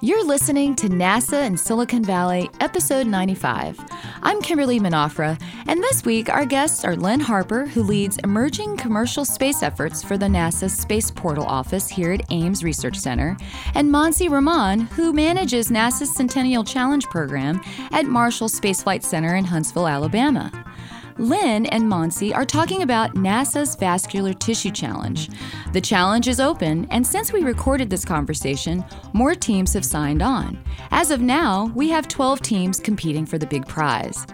You're listening to NASA in Silicon Valley, episode 95. I'm Kimberly Minafra, and this week our guests are Lynn Harper, who leads emerging commercial space efforts for the NASA Space Portal office here at Ames Research Center, and Monsi Roman, who manages NASA's Centennial Challenge program at Marshall Space Flight Center in Huntsville, Alabama. Lynn and Monsi are talking about NASA's Vascular Tissue Challenge. The challenge is open, and since we recorded this conversation, more teams have signed on. As of now, we have 12 teams competing for the big prize.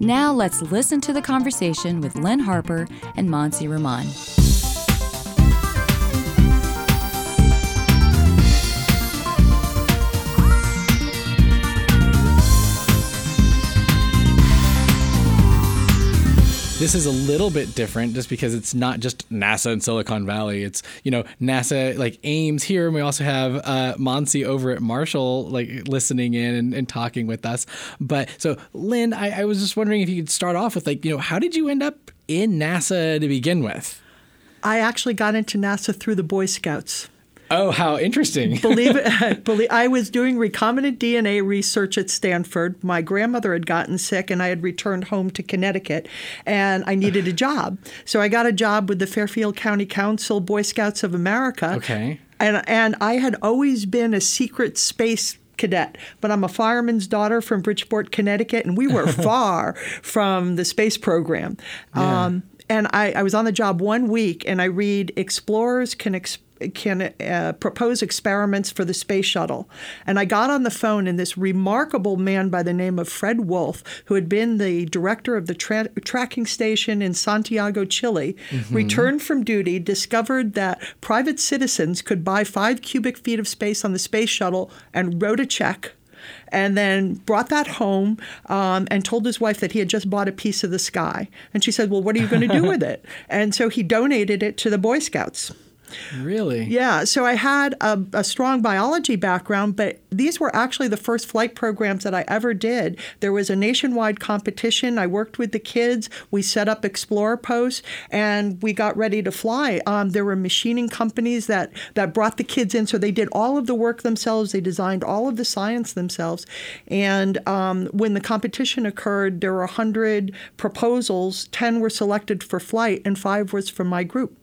Now let's listen to the conversation with Lynn Harper and Monsi Roman. This is a little bit different just because it's not just NASA and Silicon Valley. It's, you know, NASA like Ames here. And we also have uh, Monsi over at Marshall, like listening in and, and talking with us. But so, Lynn, I, I was just wondering if you could start off with like, you know, how did you end up in NASA to begin with? I actually got into NASA through the Boy Scouts. Oh, how interesting. believe it. Believe, I was doing recombinant DNA research at Stanford. My grandmother had gotten sick, and I had returned home to Connecticut, and I needed a job. So I got a job with the Fairfield County Council, Boy Scouts of America. Okay. And, and I had always been a secret space cadet, but I'm a fireman's daughter from Bridgeport, Connecticut, and we were far from the space program. Yeah. Um, and I, I was on the job one week, and I read Explorers Can Explore can uh, propose experiments for the space shuttle. And I got on the phone, and this remarkable man by the name of Fred Wolf, who had been the director of the tra- tracking station in Santiago, Chile, mm-hmm. returned from duty, discovered that private citizens could buy five cubic feet of space on the space shuttle, and wrote a check and then brought that home um, and told his wife that he had just bought a piece of the sky. And she said, Well, what are you going to do with it? And so he donated it to the Boy Scouts. Really? Yeah. So I had a, a, strong biology background, but these were actually the first flight programs that I ever did. There was a nationwide competition. I worked with the kids. We set up Explorer posts, and we got ready to fly. Um, there were machining companies that that brought the kids in, so they did all of the work themselves. They designed all of the science themselves. And um, when the competition occurred, there were hundred proposals. Ten were selected for flight, and five was from my group.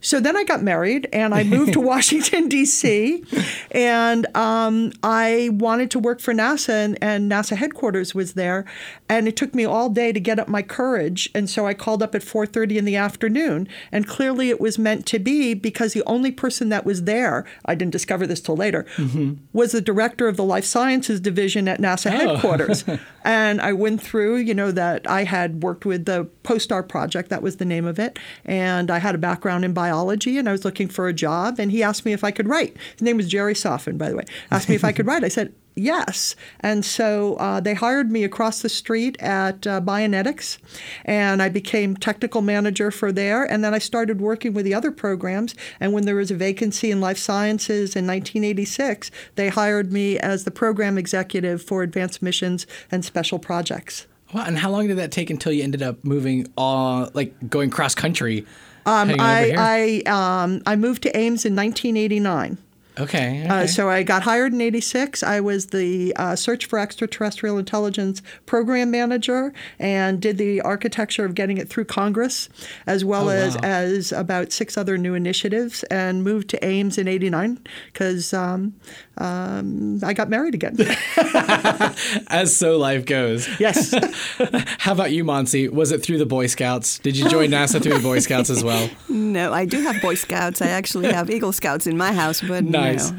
So then I got married and I moved to Washington, D.C. And um, I wanted to work for NASA, and, and, NASA headquarters was there. And it took me all day to get up my courage. And so I called up at 4.30 in the afternoon. And clearly it was meant to be because the only person that was there, I didn't discover this till later, mm-hmm. was the director of the Life Sciences Division at NASA oh. headquarters. and I went through, you know, that I had worked with the POSTAR project, that was the name of it. And I had a background in biology biology and I was looking for a job. And he asked me if I could write. His name was Jerry Soffen, by the way. Asked me if I could write. I said, yes. And so uh, they hired me across the street at uh, Bionetics, and I became technical manager for there. And then I started working with the other programs. And when there was a vacancy in life sciences in 1986, they hired me as the program executive for advanced missions and special projects. Wow, and how long did that take until you ended up moving, uh, like going cross country um, I I, um, I moved to Ames in 1989. Okay. okay. Uh, so I got hired in 86. I was the uh, Search for Extraterrestrial Intelligence program manager and did the architecture of getting it through Congress, as well oh, as, wow. as about six other new initiatives, and moved to Ames in 89 because um, um, I got married again. as so life goes. Yes. How about you, Monsi? Was it through the Boy Scouts? Did you join NASA through the Boy Scouts as well? No, I do have Boy Scouts. I actually have Eagle Scouts in my house, but nice nice.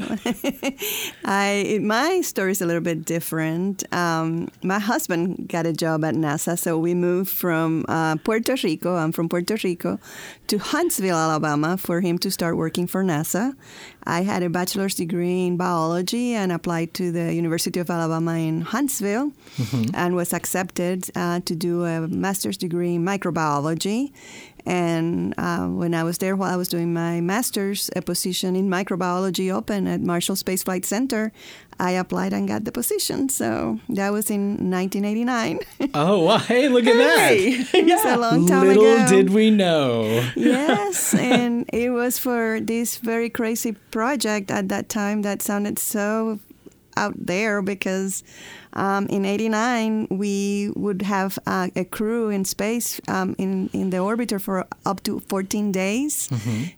I my story is a little bit different. Um, my husband got a job at NASA, so we moved from uh, Puerto Rico. I'm from Puerto Rico to Huntsville, Alabama, for him to start working for NASA. I had a bachelor's degree in biology and applied to the University of Alabama in Huntsville, mm-hmm. and was accepted uh, to do a master's degree in microbiology. And uh, when I was there, while I was doing my master's a position in microbiology open at Marshall Space Flight Center, I applied and got the position. So that was in 1989. Oh, hey, look at Hey, It's a long time that. Little ago. did we know. yes, and it was for this very crazy project at that time that sounded so out there because um, in '89 we would have uh, a crew in space um, in in the orbiter for up to 14 days,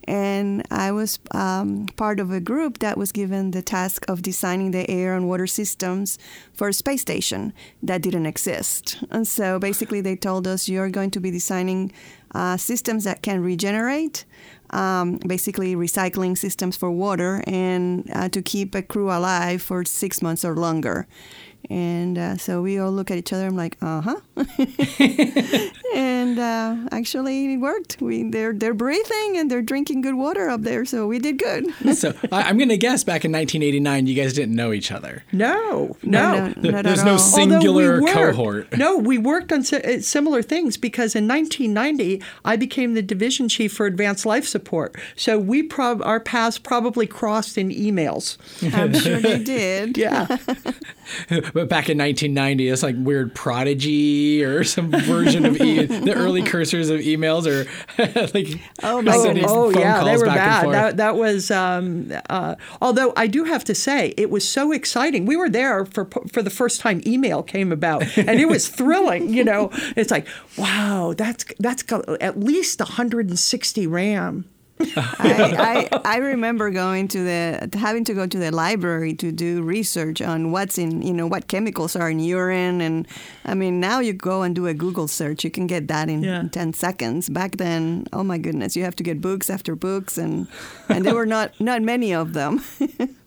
and I was um, part of a group that was given the task of designing the air and water systems for a space station that didn't exist. And so basically, they told us you're going to be designing uh, systems that can regenerate, um, basically recycling systems for water, and uh, to keep a crew alive for six months or longer. And uh, so we all look at each other. I'm like, uh huh. and uh, actually, it worked. We they're they're breathing and they're drinking good water up there, so we did good. So I, I'm going to guess back in 1989, you guys didn't know each other. No, No, no. no, not There's at no all. sing- Although we Singular worked- cohort. No, we worked on uh, similar things because in 1990 I became the division chief for advanced life support. So we prob- our paths probably crossed in emails. I'm sure they did. Yeah. But back in 1990, it's like weird prodigy or some version of e- the early cursors of emails or like Oh, my sending goodness. oh phone yeah, they were bad. That, that was, um, uh, although I do have to say, it was so exciting. We were there for for the first time email came about, and it was thrilling. You know, it's like, wow, that's that's got at least 160 RAM. I, I, I remember going to the having to go to the library to do research on what's in you know what chemicals are in urine. And I mean now you go and do a Google search you can get that in Yeah. 10 seconds. Back then oh my goodness you have to get books after books. And and there were not not many of them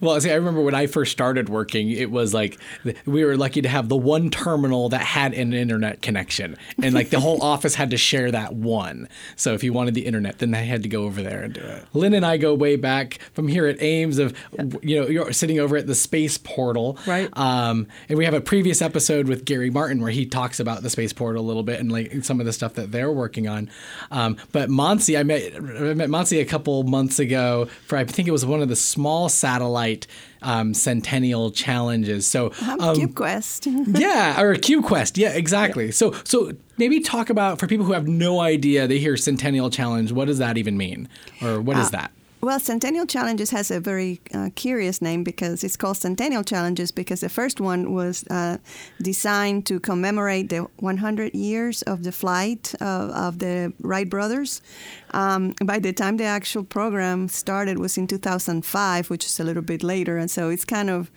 Well, see, I remember when I first started working, it was like we were lucky to have the one terminal that had an internet connection, and like the whole office had to share that one. So if you wanted the internet, then they had to go over there and do it. Lynn and I go way back from here at Ames of, you know, you're sitting over at the space portal, Right. Um, and we have a previous episode with Gary Martin where he talks about the space portal a little bit and like some of the stuff that they're working on. Um, but Monsi, I met I met Monsi a couple months ago for I think it was one of the small satellite um, centennial challenges. So um, um, CubeQuest yeah, or a CubeQuest. Yeah, exactly. So so maybe talk about for people who have no idea. They hear centennial challenge. What does that even mean, or what is that? Well, Centennial Challenges has a very uh, curious name because it's called Centennial Challenges because the first one was uh, designed to commemorate the 100 years of the flight of, of the Wright brothers. Um, by the time the actual program started was in 2005, which is a little bit later, and so it's kind of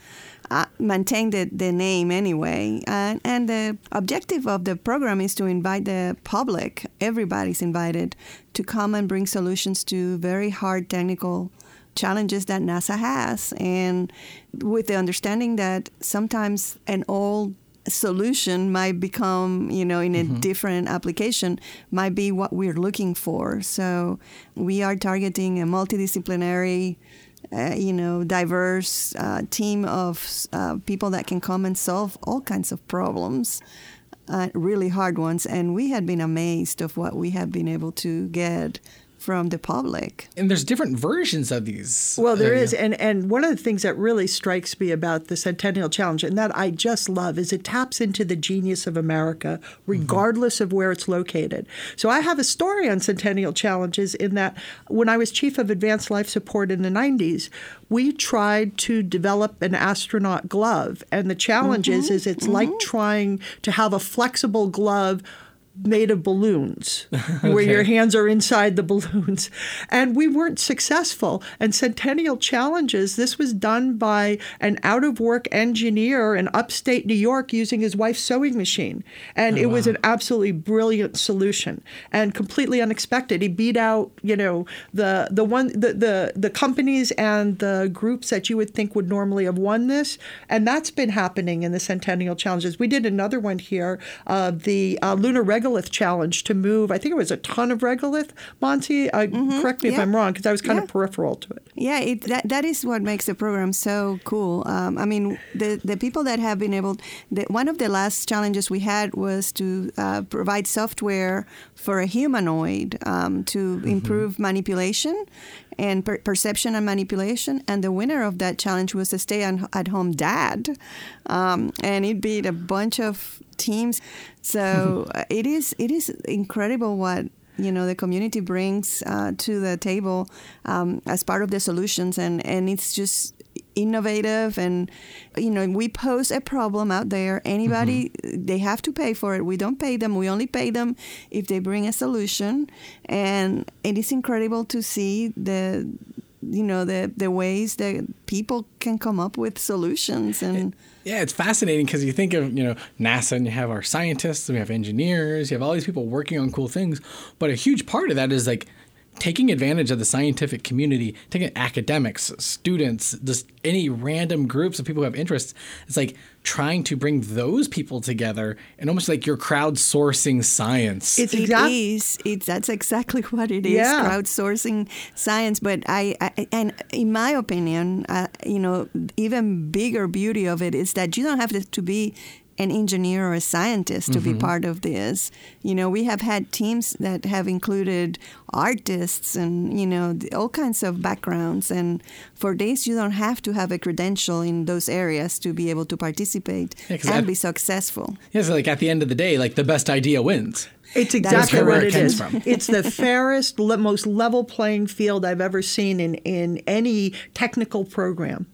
uh, maintained the, the name anyway. And, and the objective of the program is to invite the public, everybody's invited, to come and bring solutions to very hard technical challenges that NASA has. And with the understanding that sometimes an old solution might become, you know, in a different application, might be what we're looking for. So we are targeting a multidisciplinary uh, you know, diverse uh, team of uh, people that can come and solve all kinds of problems, uh, really hard ones. And we had been amazed of what we have been able to get from the public. And there's different versions of these. Well, there uh, is, and and one of the things that really strikes me about the Centennial Challenge, and that I just love, is it taps into the genius of America, mm-hmm. regardless of where it's located. So I have a story on Centennial Challenges in that when I was chief of advanced life support in the '90s, we tried to develop an astronaut glove, and the challenge is, mm-hmm. is it's like mm-hmm. trying to have a flexible glove made of balloons where your hands are inside the balloons. And we weren't successful. And centennial challenges this was done by an out of work engineer in upstate new york using his wife's sewing machine. And it was an absolutely brilliant solution and completely unexpected. He beat out you know the the one the the, the companies and the groups that you would think would normally have won this. And that's been happening in the centennial challenges. We did another one here uh, the uh, lunar regolith challenge to move. I think it was a ton of regolith. Monty, uh, correct me if Mm-hmm. I'm wrong, because I was kind Yeah. of peripheral to it. Yeah, it, that that is what makes the program so cool. Um, I mean, the the people that have been able, the, one of the last challenges we had was to uh, provide software for a humanoid um, to improve manipulation and per- perception and manipulation. And the winner of that challenge was a stay-at-home dad, um, and it beat a bunch of teams. So uh, it is it is incredible what you know the community brings uh, to the table um, as part of the solutions and and it's just innovative and you know we pose a problem out there. Anybody mm-hmm. they have to pay for it. We don't pay them. We only pay them if they bring a solution. And it is incredible to see the you know the the ways that people can come up with solutions and Yeah, it's fascinating because you think of you know NASA and you have our scientists, and we have engineers, you have all these people working on cool things, but a huge part of that is like taking advantage of the scientific community, taking academics, students, just any random groups of people who have interests. It's like trying to bring those people together and almost like you're crowdsourcing science. It's It exact- is. It's that's exactly what it is. Yeah. Crowdsourcing science. But I, I and in my opinion, uh, you know, even bigger beauty of it is that you don't have to, to be an engineer or a scientist to be mm-hmm. part of this. You know, we have had teams that have included artists and you know all kinds of backgrounds. And for this, you don't have to have a credential in those areas to be able to participate Yeah, 'cause and I- be successful. yeah, so like at the end of the day, like the best idea wins. It's exactly where what it it comes from. it's the fairest, most level playing field I've ever seen in, in any technical program.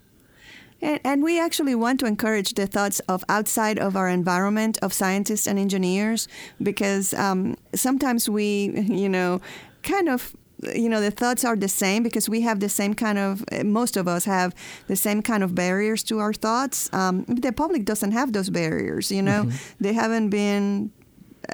And, and we actually want to encourage the thoughts of outside of our environment of scientists and engineers because um, sometimes we, you know, kind of you know the thoughts are the same because we have the same kind of most of us have the same kind of barriers to our thoughts. Um, the public doesn't have those barriers you know? They haven't been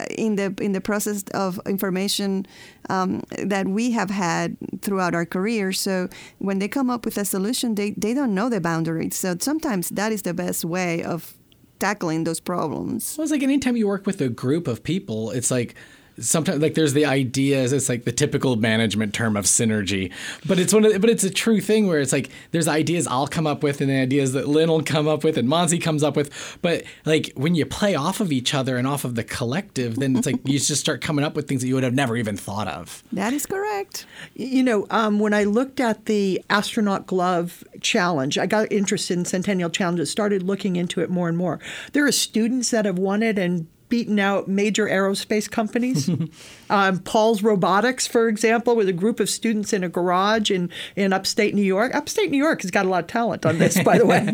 in the in the process of information um, that we have had throughout our career. So when they come up with a solution, they, they don't know the boundaries. So sometimes that is the best way of tackling those problems. Well, it's like anytime you work with a group of people, it's like sometimes like there's the ideas. It's like the typical management term of synergy, but it's one of the, but it's a true thing where it's like there's ideas I'll come up with and the ideas that Lynn will come up with and Monty comes up with. But like when you play off of each other and off of the collective, then it's like you just start coming up with things that you would have never even thought of. That is correct. You know, um, when I looked at the astronaut glove challenge, I got interested in Centennial Challenges, started looking into it more and more. There are students that have won it and beaten out major aerospace companies. um, Paul's Robotics, for example, with a group of students in a garage in, in upstate New York. Upstate New York has got a lot of talent on this, by the way.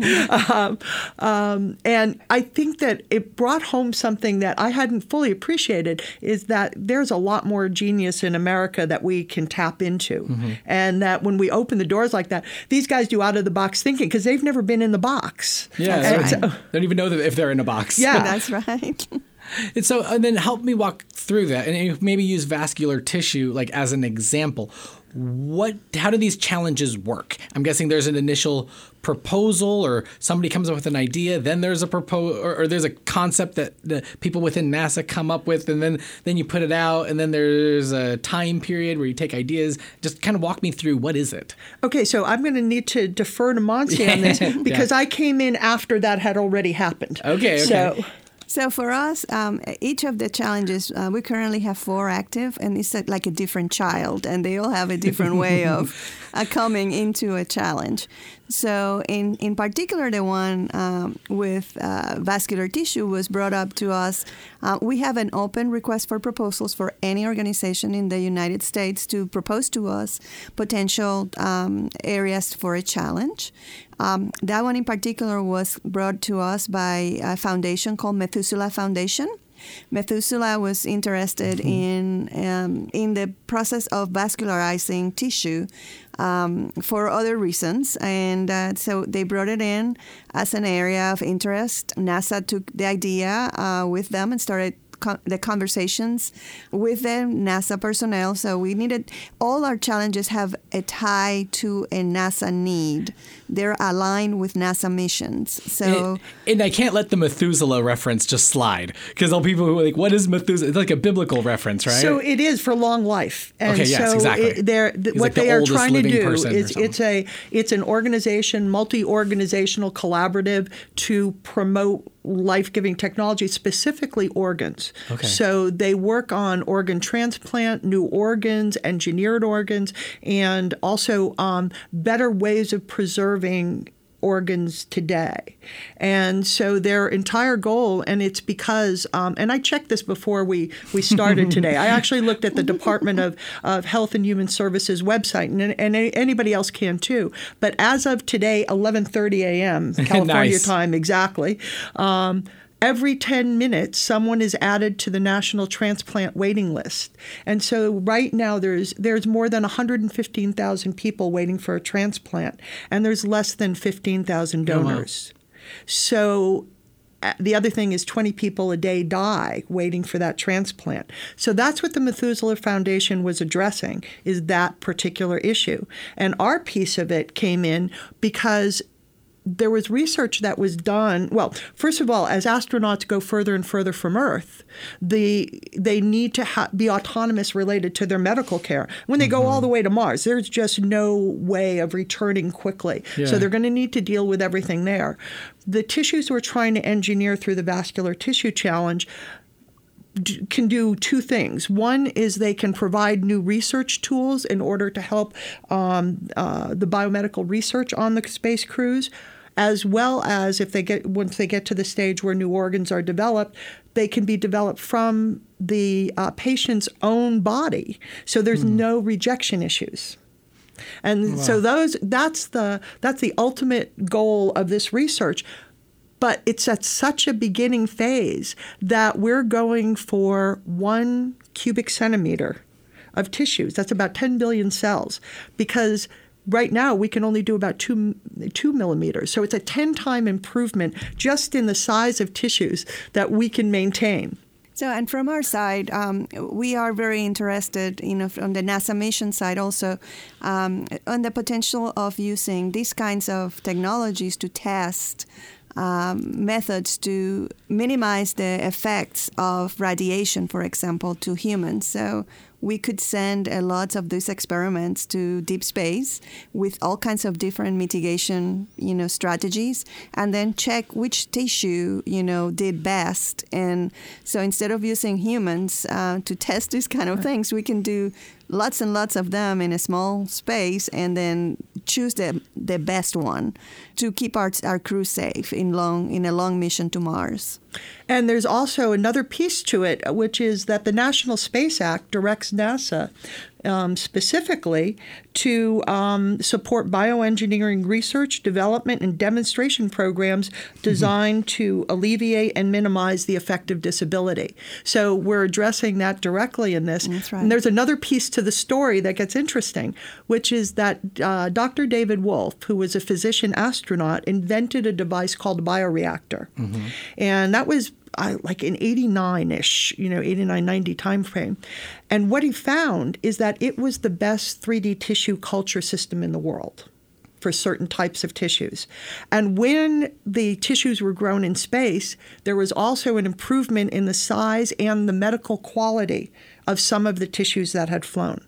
Um, um, and I think that it brought home something that I hadn't fully appreciated is that there's a lot more genius in America that we can tap into. And that when we open the doors like that, these guys do out of the box thinking because they've never been in the box. Yeah, And they so- don't even know that if they're in a box. Yeah. That's right. And so, and then help me walk through that, and maybe use vascular tissue like as an example. What? How do these challenges work? I'm guessing there's an initial proposal, or somebody comes up with an idea, then there's a propose, or, or there's a concept that the people within NASA come up with, and then then you put it out, and then there's a time period where you take ideas. Just kind of walk me through what is it? Okay, so I'm going to need to defer to Monty on this because I came in after that had already happened. Okay, okay. So, So for us, um, each of the challenges, uh, we currently have four active, and it's uh, like a different child, and they all have a different way of uh, coming into a challenge. So in, in particular, the one um, with uh, vascular tissue was brought up to us. Uh, we have an open request for proposals for any organization in the United States to propose to us potential um, areas for a challenge. Um, that one in particular was brought to us by a foundation called Methuselah Foundation. Methuselah was interested in um, in the process of vascularizing tissue um, for other reasons, and uh, so they brought it in as an area of interest. NASA took the idea uh, with them and started the conversations with the NASA personnel. So we needed all our challenges have a tie to a NASA need they're aligned with NASA missions. So, and, and I can't let the Methuselah reference just slide because all people who are like, "What is Methuselah?" It's like a biblical reference, right? So it is for long life. And okay, yes, so exactly. It, they're, th- what like the they are trying to do is it's a it's an organization, multi-organizational collaborative to promote life-giving technology, specifically organs. Okay. So they work on organ transplant, new organs, engineered organs, and also um, better ways of preserving organs today. And so their entire goal, and it's because, um, and I checked this before we, we started today. I actually looked at the Department of, of Health and Human Services website, and, and anybody else can too. But as of today, 11:30 a.m. California Nice. time exactly. Um, Every 10 minutes, someone is added to the national transplant waiting list. And so right now there's there's more than 115,000 people waiting for a transplant and there's less than 15,000 Oh, wow. donors. So uh, the other thing is 20 people a day die waiting for that transplant. So that's what the Methuselah Foundation was addressing is that particular issue. And our piece of it came in because there was research that was done. Well, first of all, as astronauts go further and further from Earth, the they need to ha- be autonomous related to their medical care. When they go all the way to Mars, there's just no way of returning quickly. Yeah. So they're going to need to deal with everything there. The tissues we're trying to engineer through the vascular tissue challenge can do two things. One is they can provide new research tools in order to help um, uh, the biomedical research on the space crews, as well as if they get once they get to the stage where new organs are developed, they can be developed from the uh, patient's own body. So there's no rejection issues. And so those that's the that's the ultimate goal of this research. But it's at such a beginning phase that we're going for one cubic centimeter of tissues. That's about 10 billion cells because right now we can only do about two, two millimeters. So it's a 10 time improvement just in the size of tissues that we can maintain. So, and from our side, um, we are very interested, you know, from the NASA mission side also, um, on the potential of using these kinds of technologies to test um, methods to minimize the effects of radiation, for example, to humans. So we could send a lot of these experiments to deep space with all kinds of different mitigation, you know, strategies, and then check which tissue, you know, did best. And so instead of using humans uh, to test these kind of things, we can do lots and lots of them in a small space and then choose the, the best one to keep our, our crew safe in long in a long mission to Mars. And there's also another piece to it, which is that the National Space Act directs NASA um, specifically to um, support bioengineering research, development, and demonstration programs designed to alleviate and minimize the effect of disability. So we're addressing that directly in this. That's right. And there's another piece to the story that gets interesting, which is that uh, Dr. David Wolf, who was a physician astronaut, invented a device called a bioreactor. And that was uh, like in 89-ish, you know, 89, 90 timeframe. And what he found is that it was the best 3D tissue culture system in the world for certain types of tissues. And when the tissues were grown in space, there was also an improvement in the size and the medical quality of some of the tissues that had flown.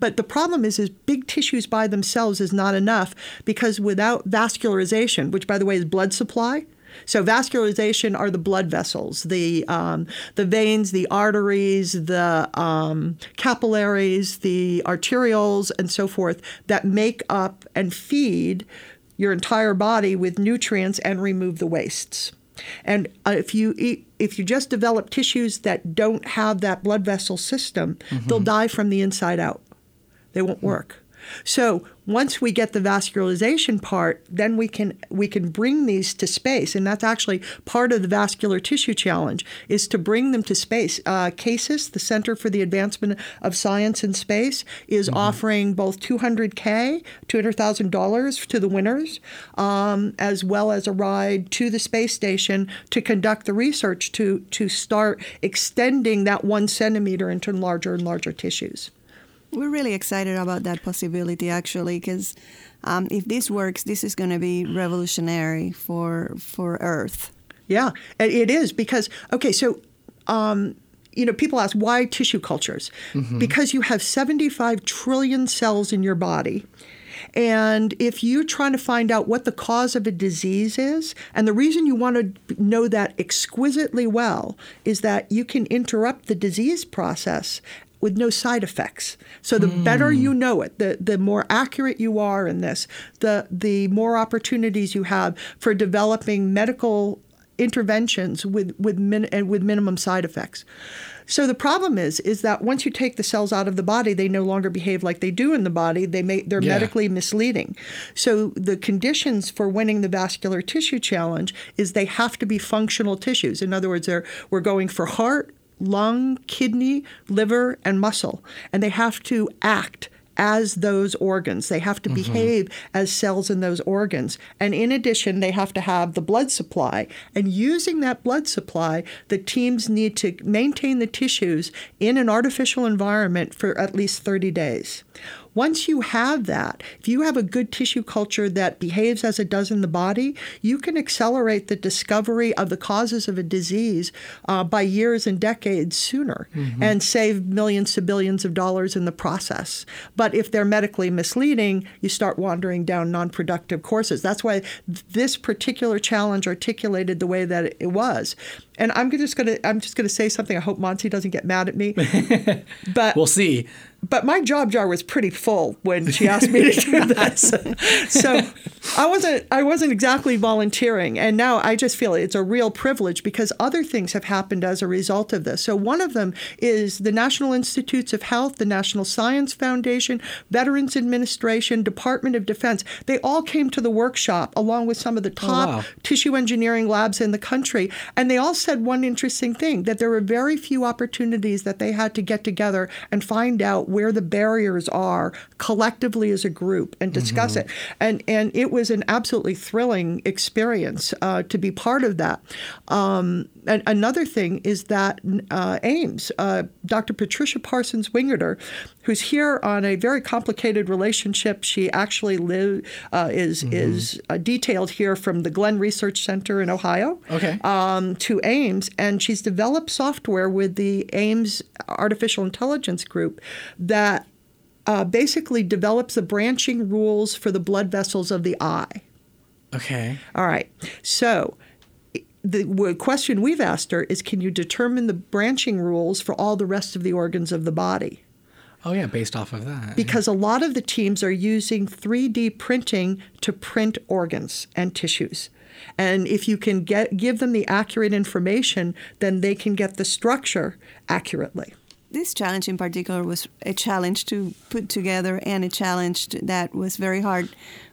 But the problem is, is big tissues by themselves is not enough because without vascularization, which by the way is blood supply, so vascularization are the blood vessels, the um, the veins, the arteries, the um, capillaries, the arterioles, and so forth that make up and feed your entire body with nutrients and remove the wastes. And uh, if you eat, if you just develop tissues that don't have that blood vessel system, they'll die from the inside out. They won't work. So once we get the vascularization part, then we can we can bring these to space, and that's actually part of the vascular tissue challenge is to bring them to space. Uh, CASIS, the Center for the Advancement of Science in Space, is offering both 200k, $200,000 to the winners, um, as well as a ride to the space station to conduct the research to to start extending that one centimeter into larger and larger tissues. We're really excited about that possibility, actually, because um, if this works, this is going to be revolutionary for for Earth. Yeah, it it is because okay, so. Um, you know, people ask why tissue cultures? Because you have 75 trillion cells in your body. And if you're trying to find out what the cause of a disease is, and the reason you want to know that exquisitely well is that you can interrupt the disease process with no side effects. So the better hmm. you know it, the, the more accurate you are in this, the the more opportunities you have for developing medical interventions with with min, and with minimum side effects. So the problem is is that once you take the cells out of the body, they no longer behave like they do in the body. They may they're Yeah. medically misleading. So the conditions for winning the vascular tissue challenge is they have to be functional tissues. In other words, they're, we're going for heart, lung, kidney, liver, and muscle, and they have to act as those organs. They have to mm-hmm. behave as cells in those organs. And in addition, they have to have the blood supply. And using that blood supply, the teams need to maintain the tissues in an artificial environment for at least 30 days. Once you have that, if you have a good tissue culture that behaves as it does in the body, you can accelerate the discovery of the causes of a disease uh, by years and decades sooner and save millions to billions of dollars in the process. But if they're medically misleading, you start wandering down non productive courses. That's why this particular challenge articulated the way that it was. And I'm just gonna I'm just gonna say something. I hope Monty doesn't get mad at me. but We'll see. But my job jar was pretty full when she asked me to do this. so I wasn't I wasn't exactly volunteering and now I just feel it's a real privilege because other things have happened as a result of this. So one of them is the National Institutes of Health, the National Science Foundation, Veterans Administration, Department of Defense. They all came to the workshop along with some of the oh, top wow. tissue engineering labs in the country. And they all said one interesting thing that there were very few opportunities that they had to get together and find out where the barriers are collectively as a group and discuss mm-hmm. it. And, and it was an absolutely thrilling experience uh, to be part of that. Um, and another thing is that uh, Ames, uh, Dr. Patricia Parsons Wingerter, who's here on a very complicated relationship. She actually live uh, is is uh, detailed here from the Glenn Research Center in Ohio Okay. um, to Ames, and she's developed software with the Ames Artificial Intelligence Group that uh, basically develops the branching rules for the blood vessels of the eye. Okay. All right. So the w- question we've asked her is can you determine the branching rules for all the rest of the organs of the body? Oh yeah, based off of that. Because a lot of the teams are using 3D printing to print organs and tissues. And if you can get give them the accurate information, then they can get the structure accurately. This challenge in particular was a challenge to put together and a challenge that was very hard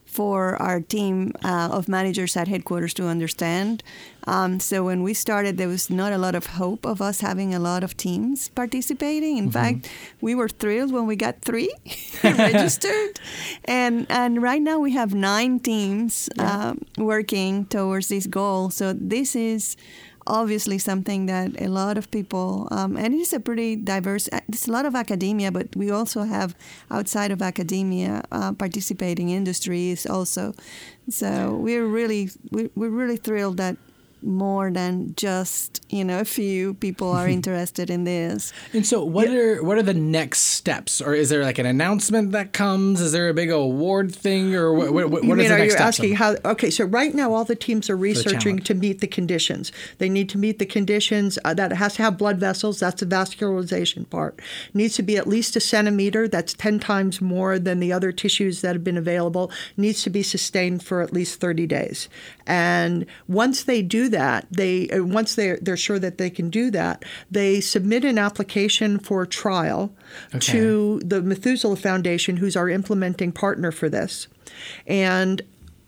for our team uh, of managers at headquarters to understand. Um, so when we started, there was not a lot of hope of us having a lot of teams participating. In fact, we were thrilled when we got three registered, and and right now we have nine teams um, working towards this goal. So this is obviously something that a lot of people, um, and it is a pretty diverse, there's a lot of academia, but we also have outside of academia uh, participating industries also. So we're really, we're, we're really thrilled that more than just you know a few people are interested in this. And so, what are what are the next steps, or is there like an announcement that comes? Is there a big award thing, or what? What, what you is mean, the are next you asking how? Okay, so right now all the teams are researching to meet the conditions. They need to meet the conditions uh, that it has to have blood vessels. That's the vascularization part. It Needs to be at least a centimeter. That's ten times more than the other tissues that have been available. It Needs to be sustained for at least thirty days. And once they do that, they uh, once they they're sure that they can do that, they submit an application for trial to the Methuselah Foundation, who's our implementing partner for this. And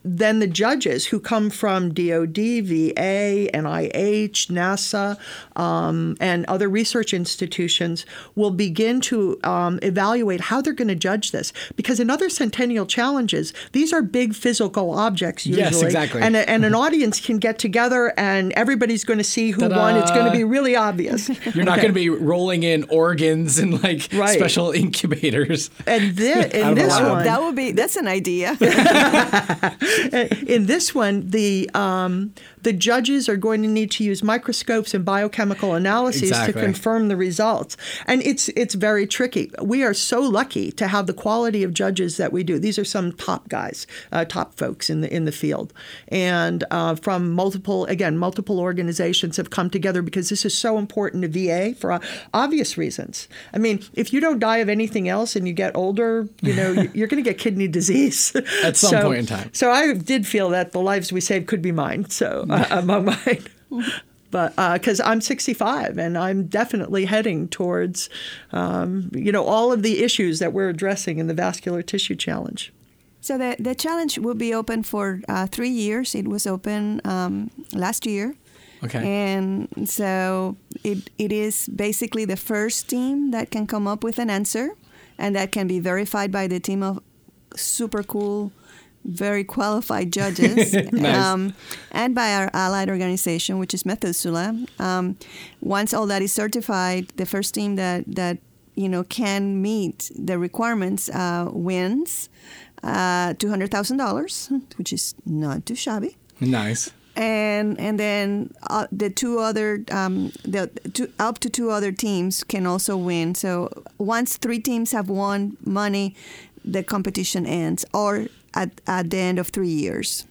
then the judges who come from DoD, VA, NIH, NASA, um, and other research institutions will begin to um, evaluate how they're going to judge this. Because in other centennial challenges, these are big physical objects usually. Yes, exactly. And, a, and an audience can get together and everybody's going to see who Ta-da. won. It's going to be really obvious. You're not going to be rolling in organs and like Right. special incubators. And thi- Out in this one, That would be that's an idea. in this one, the um, the judges are going to need to use microscopes and biochemical analyses Exactly. to confirm the results, and it's it's very tricky. We are so lucky to have the quality of judges that we do. These are some top guys, uh, top folks in the in the field, and uh, from multiple again multiple organizations have come together because this is so important to VA for uh, obvious reasons. I mean, if you don't die of anything else and you get older, you know you- you're going to get kidney disease At some So- point in time. so I did feel that the lives we saved could be mine. So uh, among mine. But because I'm 65 and I'm definitely heading towards, um, you know, all of the issues that we're addressing in the vascular tissue challenge. So the, the challenge will be open for uh, three years. It was open um, last year. Okay. And so it, it is basically the first team that can come up with an answer and that can be verified by the team of super cool, very qualified judges. Nice. um, and by our allied organization, which is Methuselah. Um, once all that is certified, the first team that, that you know can meet the requirements uh, wins uh, two hundred thousand dollars, which is not too shabby. Nice. And and then uh, the two other um, the two, up to two other teams can also win. So once three teams have won money, the competition ends, or at, at the end of three years.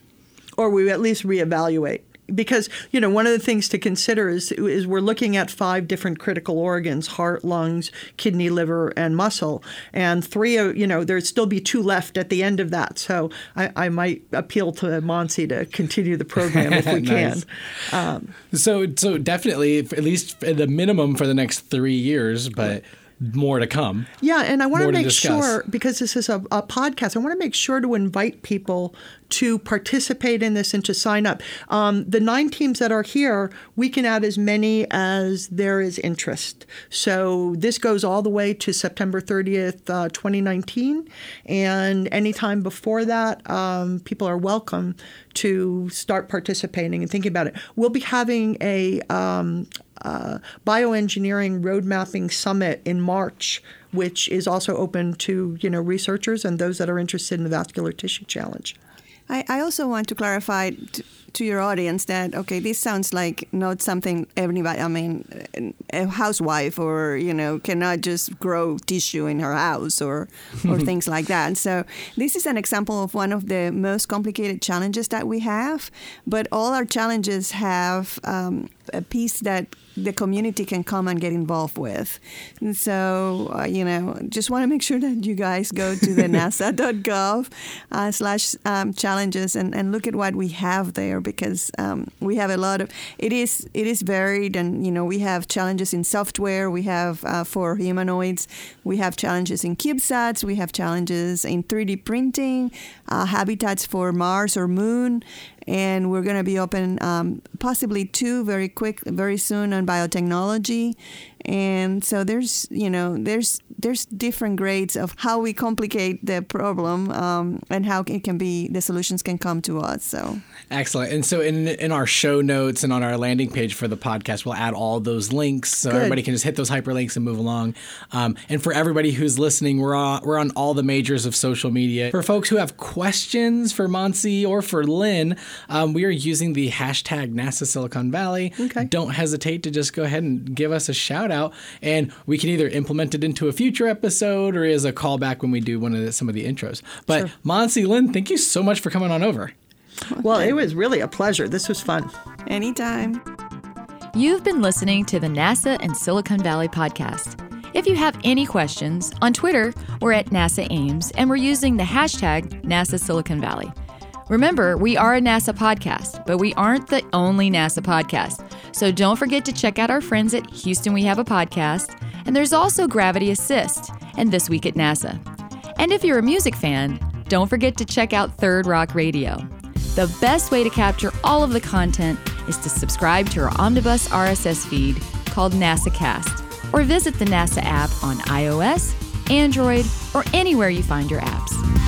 or we at least reevaluate. Because you know, one of the things to consider is is we're looking at five different critical organs: heart, lungs, kidney, liver, and muscle. And three, you know, there'd still be two left at the end of that. So I, I might appeal to Monsi to continue the program if we Nice. can. Um, so, so definitely, at least at the minimum for the next three years, but more to come. Yeah, and I want to make sure because this is a, a podcast. I want to make sure to invite people to participate in this and to sign up. Um, the nine teams that are here, we can add as many as there is interest. So this goes all the way to September 30th, uh, 2019, and anytime before that, um, people are welcome to start participating and thinking about it. We'll be having a um, uh, bioengineering road mapping summit in March, which is also open to you know researchers and those that are interested in the vascular tissue challenge. I, I also want to clarify t- to your audience that okay, this sounds like not something everybody. I mean, a housewife or you know cannot just grow tissue in her house or or things like that. So this is an example of one of the most complicated challenges that we have. But all our challenges have um, a piece that the community can come and get involved with. And so, uh, you know, just want to make sure that you guys go to the nasa.gov uh, slash um, challenges and, and look at what we have there because um, we have a lot of, it is, it is varied and, you know, we have challenges in software, we have uh, for humanoids, we have challenges in CubeSats, we have challenges in 3D printing, uh, habitats for Mars or Moon, and we're going to be open um, possibly two very quick, very soon on biotechnology. And so there's, you know, there's there's different grades of how we complicate the problem um, and how it can be the solutions can come to us. So Excellent. And so in in our show notes and on our landing page for the podcast, we'll add all those links so Good. everybody can just hit those hyperlinks and move along. Um, and for everybody who's listening, we're on, we're on all the majors of social media. For folks who have questions for Monsi or for Lynn, um, we are using the hashtag NASA Silicon Valley. Okay. Don't hesitate to just go ahead and give us a shout out, and we can either implement it into a future episode or as a callback when we do one of the, some of the intros. But Sure. Monsi, Lynn, thank you so much for coming on over. Well, it was really a pleasure. This was fun. anytime. You've been listening to the NASA and Silicon Valley podcast. If you have any questions, on Twitter, we're at NASA Ames and we're using the hashtag NASA Silicon Valley. Remember, we are a NASA podcast, but we aren't the only NASA podcast. So don't forget to check out our friends at Houston We Have a Podcast. And there's also Gravity Assist and This Week at NASA. And if you're a music fan, don't forget to check out Third Rock Radio. The best way to capture all of the content is to subscribe to our Omnibus RSS feed called NASAcast or visit the NASA app on iOS, Android, or anywhere you find your apps.